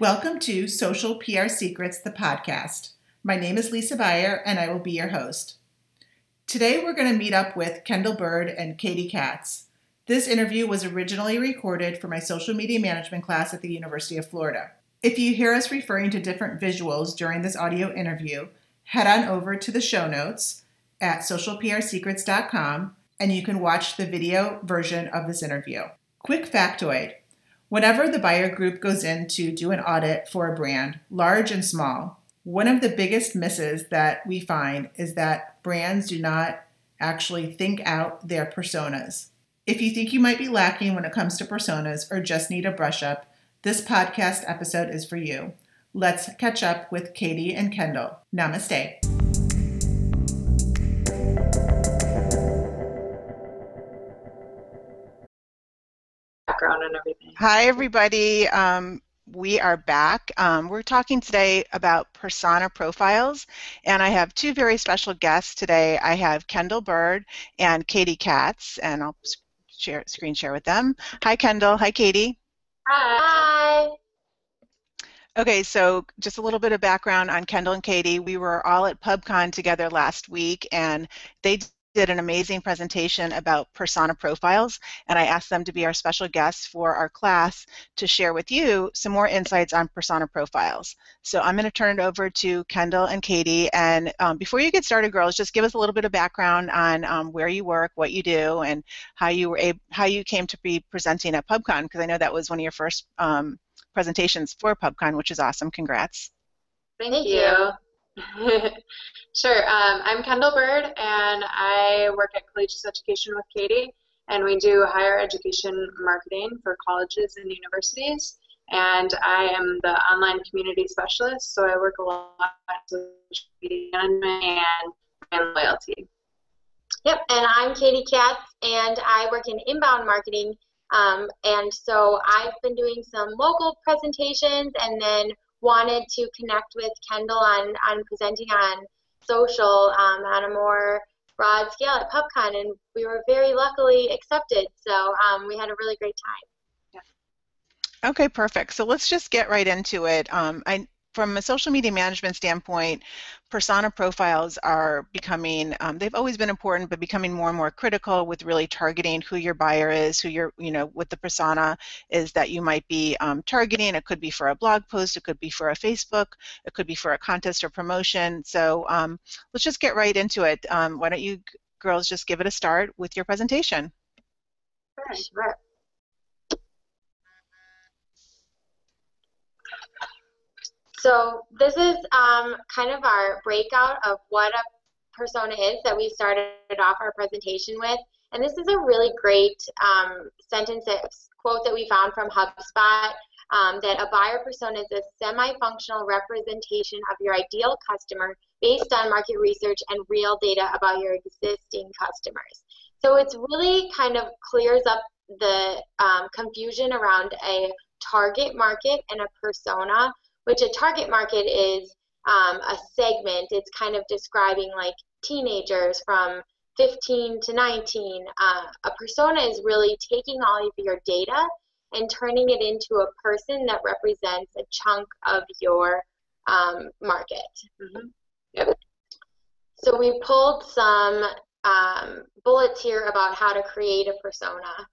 Welcome to Social PR Secrets, the podcast. My name is Lisa Buyer, and I will be your host. Today, we're going to meet up with Kendall Bird and Katie Katz. This interview was originally recorded for my social media management class at the University of Florida. If you hear us referring to different visuals during this audio interview, head on over to the show notes at socialprsecrets.com and you can watch the video version of this interview. Quick factoid Whenever the buyer group goes in to do an audit for a brand, large and small, one of the biggest misses that we find is that brands do not actually think out their personas. If you think you might be lacking when it comes to personas or just need a brush up, this podcast episode is for you. Let's catch up with Katie and Kendall. Namaste. Hi, everybody. Um, we are back. Um, we're talking today about persona profiles, and I have two very special guests today. I have Kendall Bird and Katie Katz, and I'll share screen share with them. Hi, Kendall. Hi, Katie. Hi. Okay, so just a little bit of background on Kendall and Katie. We were all at PubCon together last week, and they did an amazing presentation about persona profiles, and I asked them to be our special guests for our class to share with you some more insights on persona profiles. So I'm going to turn it over to Kendall and Katie, and um, before you get started, girls, just give us a little bit of background on um, where you work, what you do, and how you were able, how you came to be presenting at PubCon, because I know that was one of your first um, presentations for PubCon, which is awesome. Congrats. Thank, Thank you. you. sure. Um, I'm Kendall Bird, and I work at Collegis Education with Katie, and we do higher education marketing for colleges and universities. And I am the online community specialist, so I work a lot with social media and brand loyalty. Yep, and I'm Katie Katz, and I work in inbound marketing. Um, and so I've been doing some local presentations and then wanted to connect with Kendall on, on presenting on social um, on a more broad scale at PubCon, and we were very luckily accepted. So um, we had a really great time. Okay, perfect. So let's just get right into it. Um, I from a social media management standpoint, persona profiles are becoming, um, they've always been important, but becoming more and more critical with really targeting who your buyer is, who your, you know, what the persona is that you might be um, targeting. It could be for a blog post, it could be for a Facebook, it could be for a contest or promotion. So um, let's just get right into it. Um, why don't you girls just give it a start with your presentation? Sure. So this is um, kind of our breakout of what a persona is that we started off our presentation with. And this is a really great um, sentence, that, quote that we found from HubSpot, um, that a buyer persona is a semi-functional representation of your ideal customer based on market research and real data about your existing customers. So it's really kind of clears up the um, confusion around a target market and a persona which a target market is um, a segment. It's kind of describing like teenagers from 15 to 19. Uh, a persona is really taking all of your data and turning it into a person that represents a chunk of your um, market. Mm-hmm. Yep. So we pulled some um, bullets here about how to create a persona.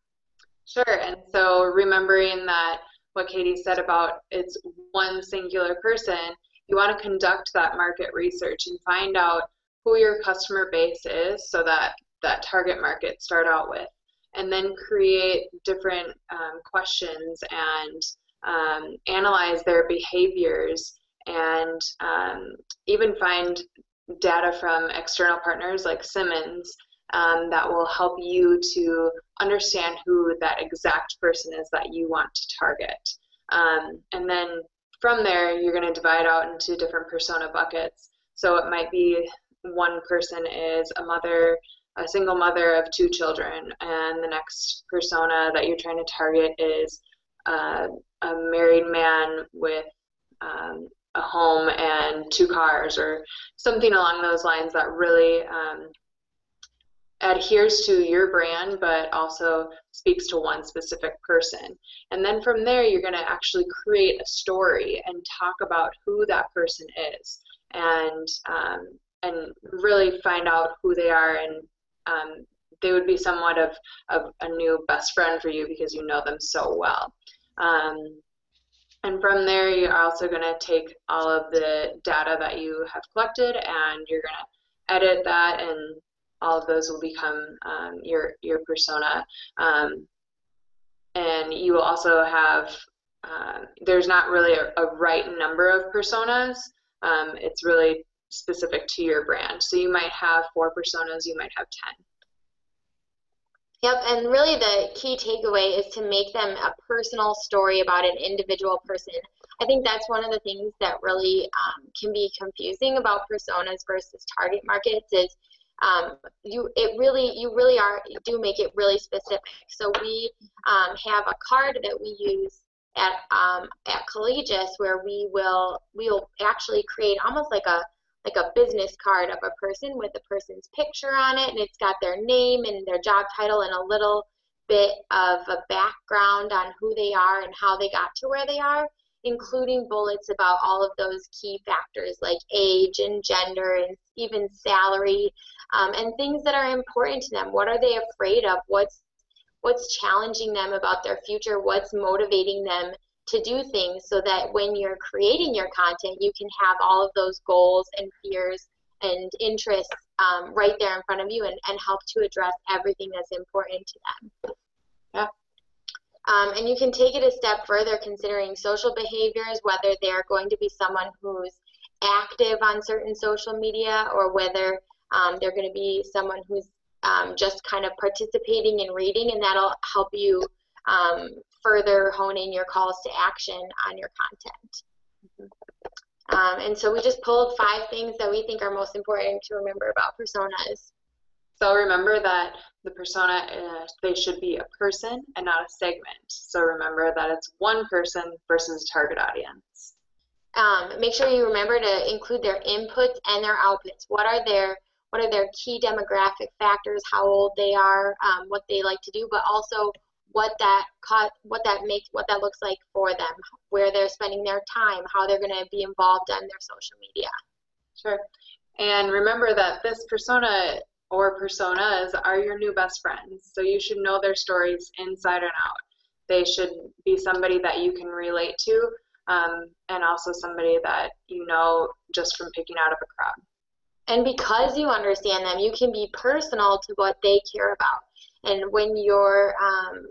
Sure, and so remembering that what Katie said about it's one singular person, you want to conduct that market research and find out who your customer base is so that that target market start out with. And then create different um, questions and um, analyze their behaviors and um, even find data from external partners like Simmons um, that will help you to understand who that exact person is that you want to target. Um, and then from there, you're going to divide out into different persona buckets. So it might be one person is a mother, a single mother of two children, and the next persona that you're trying to target is uh, a married man with um, a home and two cars, or something along those lines that really um, adheres to your brand but also speaks to one specific person. And then from there, you're going to actually create a story and talk about who that person is and um, and really find out who they are and um, they would be somewhat of, of a new best friend for you because you know them so well. Um, and from there, you're also going to take all of the data that you have collected and you're going to edit that and all of those will become um, your, your persona. Um, and you will also have, uh, there's not really a, a, right number of personas. Um, it's really specific to your brand. So you might have four personas, you might have 10. Yep, and really the key takeaway is to make them a personal story about an individual person. I think that's one of the things that really um, can be confusing about personas versus target markets is um, you it really you really are you do make it really specific. So we um, have a card that we use at um, at Collegis where we will we'll actually create almost like a like a business card of a person with the person's picture on it and it's got their name and their job title and a little bit of a background on who they are and how they got to where they are including bullets about all of those key factors like age and gender and even salary um, and things that are important to them what are they afraid of what's what's challenging them about their future what's motivating them to do things so that when you're creating your content, you can have all of those goals and fears and interests um, right there in front of you and, and help to address everything that's important to them. Yeah. Um, and you can take it a step further considering social behaviors, whether they're going to be someone who's active on certain social media or whether um, they're going to be someone who's um, just kind of participating in reading, and that'll help you um, further hone in your calls to action on your content. Um, and so we just pulled five things that we think are most important to remember about personas. So remember that the persona, uh, they should be a person and not a segment. So remember that it's one person versus a target audience. Um, make sure you remember to include their inputs and their outputs. What are their what are their key demographic factors, how old they are, um, what they like to do, but also what that what that makes what that looks like for them, where they're spending their time, how they're going to be involved on their social media. Sure. And remember that this persona or personas are your new best friends. So you should know their stories inside and out. They should be somebody that you can relate to um, and also somebody that you know just from picking out of a crowd. And because you understand them, you can be personal to what they care about. And when you're um,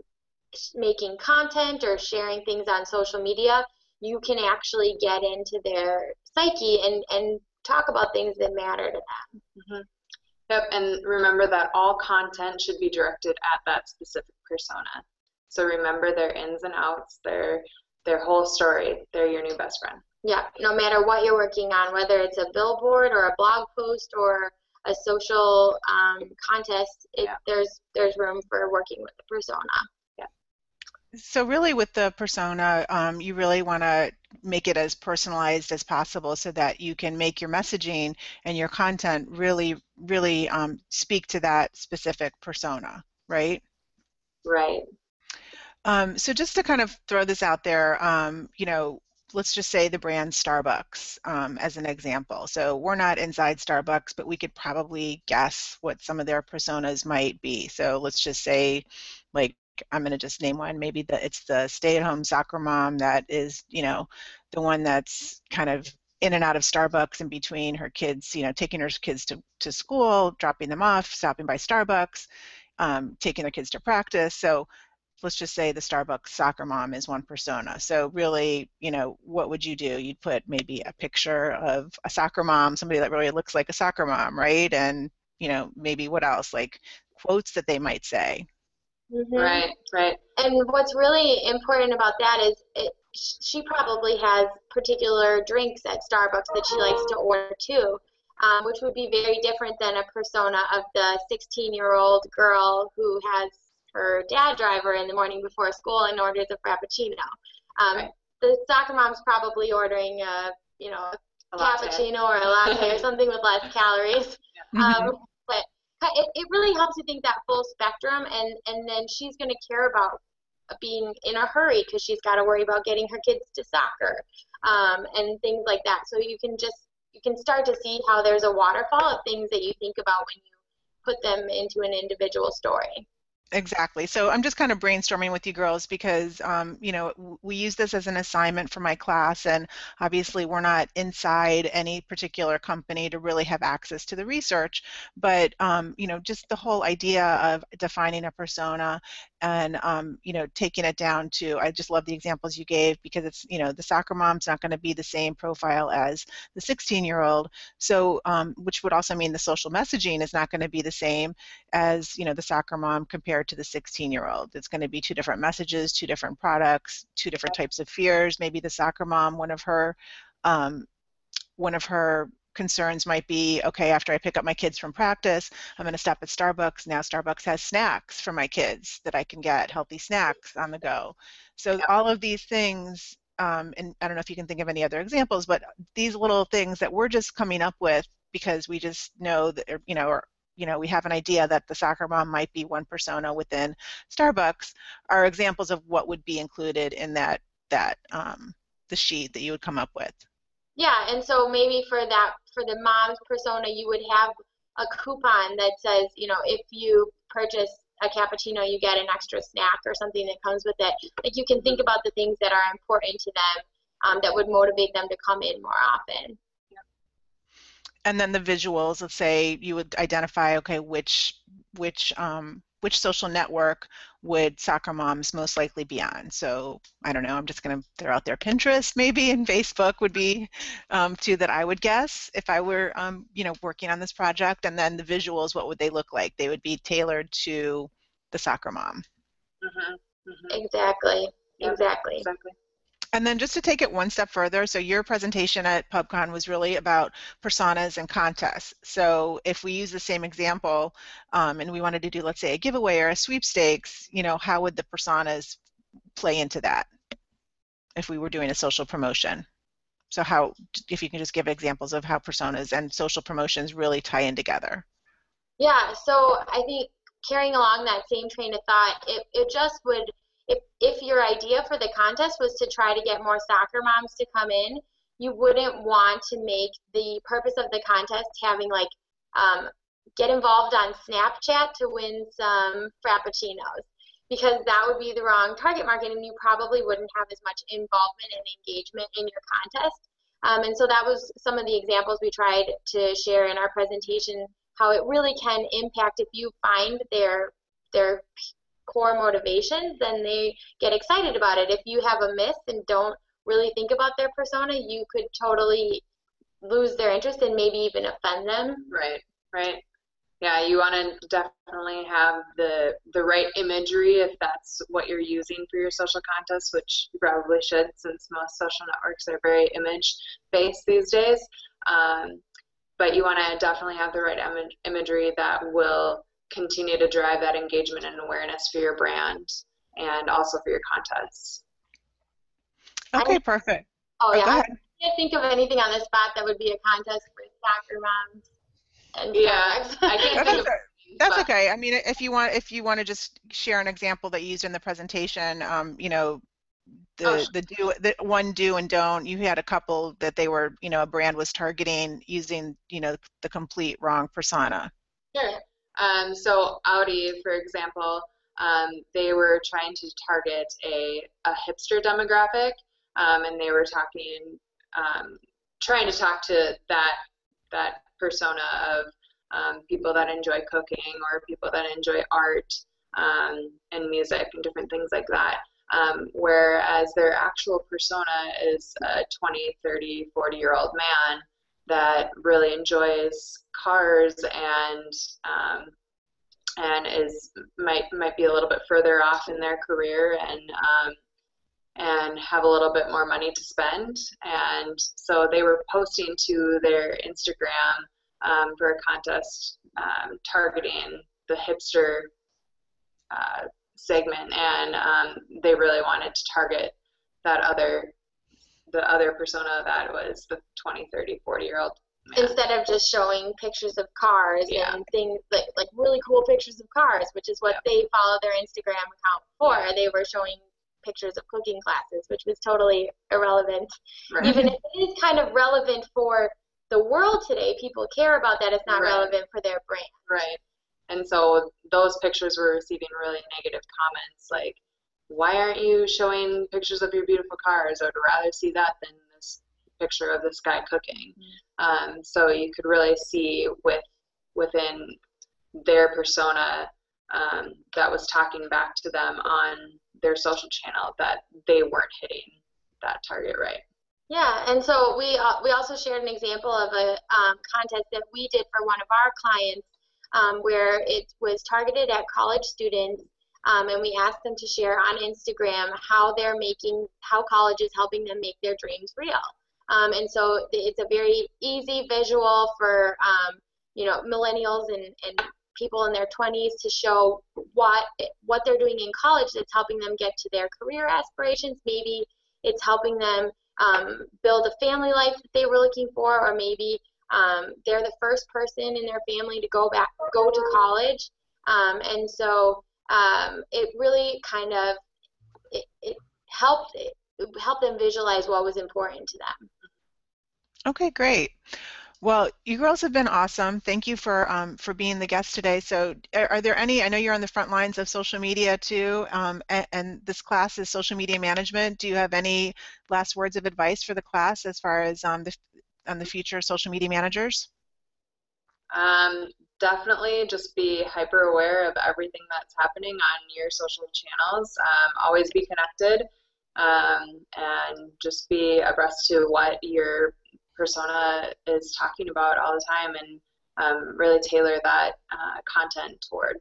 making content or sharing things on social media, you can actually get into their psyche and, and talk about things that matter to them. Mm-hmm. Yep, and remember that all content should be directed at that specific persona. So remember their ins and outs, their their whole story. They're your new best friend. Yeah, no matter what you're working on, whether it's a billboard or a blog post or a social um, contest, it, yeah. there's there's room for working with the persona. So really with the persona, um, you really want to make it as personalized as possible so that you can make your messaging and your content really, really um, speak to that specific persona, right? Right. Um, so just to kind of throw this out there, um, you know, let's just say the brand Starbucks um, as an example. So we're not inside Starbucks, but we could probably guess what some of their personas might be. So let's just say like I'm going to just name one. Maybe the it's the stay-at-home soccer mom that is, you know, the one that's kind of in and out of Starbucks in between her kids, you know, taking her kids to, to school, dropping them off, stopping by Starbucks, um, taking their kids to practice. So let's just say the Starbucks soccer mom is one persona. So really, you know, what would you do? You'd put maybe a picture of a soccer mom, somebody that really looks like a soccer mom, right? And you know, maybe what else? Like quotes that they might say. Mm-hmm. Right, right. And what's really important about that is it, she probably has particular drinks at Starbucks that she likes to order too, um, which would be very different than a persona of the 16 year old girl who has her dad driver in the morning before school and orders a frappuccino. Um, right. The soccer mom's probably ordering a, you know, a, cappuccino or a latte or something with less calories. Yeah. Um, but it, it really helps you think that full spectrum, and and then she's going to care about being in a hurry because she's got to worry about getting her kids to soccer um, and things like that. So you can just you can start to see how there's a waterfall of things that you think about when you put them into an individual story. Exactly. So I'm just kind of brainstorming with you girls because, um, you know, we use this as an assignment for my class, and obviously we're not inside any particular company to really have access to the research. But, um, you know, just the whole idea of defining a persona and, um, you know, taking it down to, I just love the examples you gave because it's, you know, the soccer mom's not going to be the same profile as the 16 year old. So, um, which would also mean the social messaging is not going to be the same as, you know, the soccer mom compared to the 16 year old. It's going to be two different messages, two different products, two different types of fears. Maybe the soccer mom, one of her, um, one of her concerns might be okay after i pick up my kids from practice i'm going to stop at starbucks now starbucks has snacks for my kids that i can get healthy snacks on the go so yeah. all of these things um, and i don't know if you can think of any other examples but these little things that we're just coming up with because we just know that you know or you know we have an idea that the soccer mom might be one persona within Starbucks are examples of what would be included in that that um, the sheet that you would come up with. Yeah, and so maybe for that for the mom's persona, you would have a coupon that says, you know, if you purchase a cappuccino, you get an extra snack or something that comes with it. Like you can think about the things that are important to them um, that would motivate them to come in more often and then the visuals let's say you would identify okay which which um, which social network would soccer moms most likely be on? So i don't know i'm just going to throw out there pinterest maybe and facebook would be um, two that i would guess if i were um, you know working on this project. And then the visuals what would they look like? They would be tailored to the soccer mom. Mm-hmm. Mm-hmm. exactly exactly. Exactly and then just to take it one step further, so your presentation at PubCon was really about personas and contests. So if we use the same example um, and we wanted to do, let's say, a giveaway or a sweepstakes, you know, how would the personas play into that if we were doing a social promotion? So how, if you can just give examples of how personas and social promotions really tie in together. Yeah, so I think carrying along that same train of thought, it, it just would if, if your idea for the contest was to try to get more soccer moms to come in, you wouldn't want to make the purpose of the contest having like um, get involved on Snapchat to win some frappuccinos because that would be the wrong target market and you probably wouldn't have as much involvement and engagement in your contest. Um, and so that was some of the examples we tried to share in our presentation, how it really can impact if you find their their core motivations, then they get excited about it. If you have a miss and don't really think about their persona, you could totally lose their interest and maybe even offend them. Right, right. Yeah, you want to definitely have the the right imagery if that's what you're using for your social contest, which you probably should, since most social networks are very image based these days. Um, but you want to definitely have the right Im- imagery that will continue to drive that engagement and awareness for your brand and also for your contests. Okay, perfect. Oh, oh yeah. I can't think of anything on the spot that would be a contest for soccer moms. And yeah, I can't think of. That's but. okay. I mean, if you want, if you want to just share an example that you used in the presentation, um, you know, the oh, the do the one do and don't. You had a couple that they were, you know, a brand was targeting using, you know, the complete wrong persona. Sure. Um, so Audi, for example, um, they were trying to target a, a hipster demographic, um, and they were talking, um, trying to talk to that that persona of um, people that enjoy cooking or people that enjoy art um, and music and different things like that. whereas their actual persona is a 20, 30, 40 year old man that really enjoys cars and um, and is might might be a little bit further off in their career and um, and have a little bit more money to spend. And so they were posting to their Instagram um, for a contest um, targeting the hipster uh, segment. And um, they really wanted to target that other the other persona that was the 20 30 40 year old Man. instead of just showing pictures of cars Yeah. and things like like really cool pictures of cars, which is what Yep. they follow their Instagram account for. They were showing pictures of cooking classes, which was totally irrelevant. Right. Even if it is kind of relevant for the world today, people care about that. It's not Right. relevant for their brand. Right. And so those pictures were receiving really negative comments like, why aren't you showing pictures of your beautiful cars? I would rather see that than this picture of this guy cooking. Um, so you could really see with within their persona um, that was talking back to them on their social channel that they weren't hitting that target right. Yeah, and so we uh, we also shared an example of a um, contest that we did for one of our clients, um, where it was targeted at college students, um, and we asked them to share on Instagram how they're making how college is helping them make their dreams real. Um, and so it's a very easy visual for um, you know millennials and, and people in their 20s to show what what they're doing in college that's helping them get to their career aspirations. Maybe it's helping them um, build a family life that they were looking for, or maybe um, they're the first person in their family to go back, go to college, um, and so um, it really kind of it, it helped it helped them visualize what was important to them. Okay, great. Well, you girls have been awesome. Thank you for um, for being the guest today. So, are, are, there any? I know you're on the front lines of social media too, um, and, and, this class is social media management. Do you have any last words of advice for the class as far as um, the on the future social media managers? Definitely, just be hyper aware of everything that's happening on your social channels. Um, always be connected, um, and just be abreast to what your persona is talking about all the time and um, really tailor that uh, content toward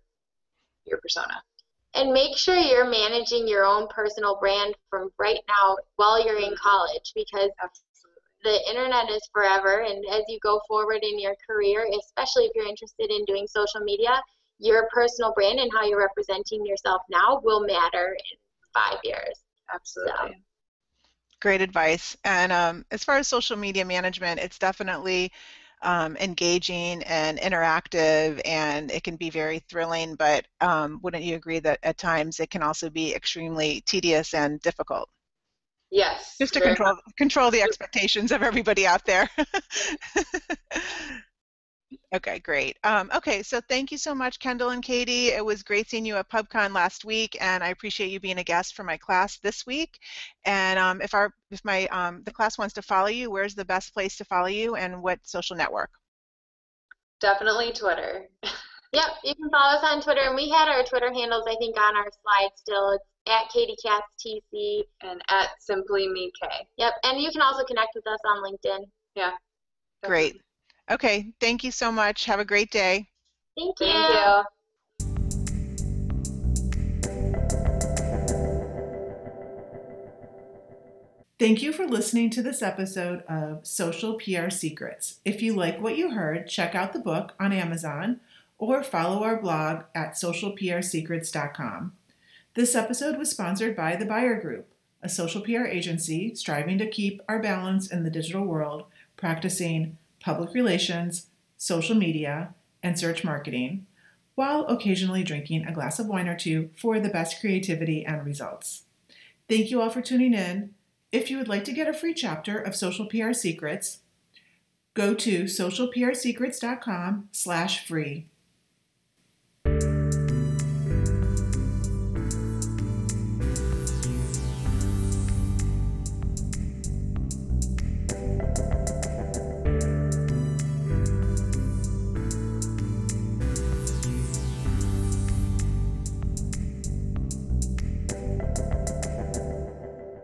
your persona. And make sure you're managing your own personal brand from right now while you're in college because. The internet is forever. And as you go forward in your career, especially if you're interested in doing social media, your personal brand and how you're representing yourself now will matter in five years. Absolutely. So. Great advice. And um, as far as social media management, it's definitely um, engaging and interactive, and it can be very thrilling. But um, wouldn't you agree that at times it can also be extremely tedious and difficult? Yes. Just to control control the expectations of everybody out there. Okay, great. Um, okay, so thank you so much, Kendall and Katie. It was great seeing you at PubCon last week, and I appreciate you being a guest for my class this week. And um, if our if my um, the class wants to follow you, where's the best place to follow you, and what social network? Definitely Twitter. Yep, you can follow us on Twitter, and we had our Twitter handles, I think, on our slide still. It's at Katie Katz TC. and at Simply Me K. Yep, and you can also connect with us on LinkedIn. Yeah. Great. Okay, thank you so much. Have a great day. Thank you. Thank you. Thank you for listening to this episode of Social PR Secrets. If you like what you heard, check out the book on Amazon or follow our blog at socialprsecrets.com. This episode was sponsored by the Buyer Group, a social PR agency striving to keep our balance in the digital world, practicing public relations, social media, and search marketing, while occasionally drinking a glass of wine or two for the best creativity and results. Thank you all for tuning in. If you would like to get a free chapter of Social PR Secrets, go to socialprsecrets.com slash free.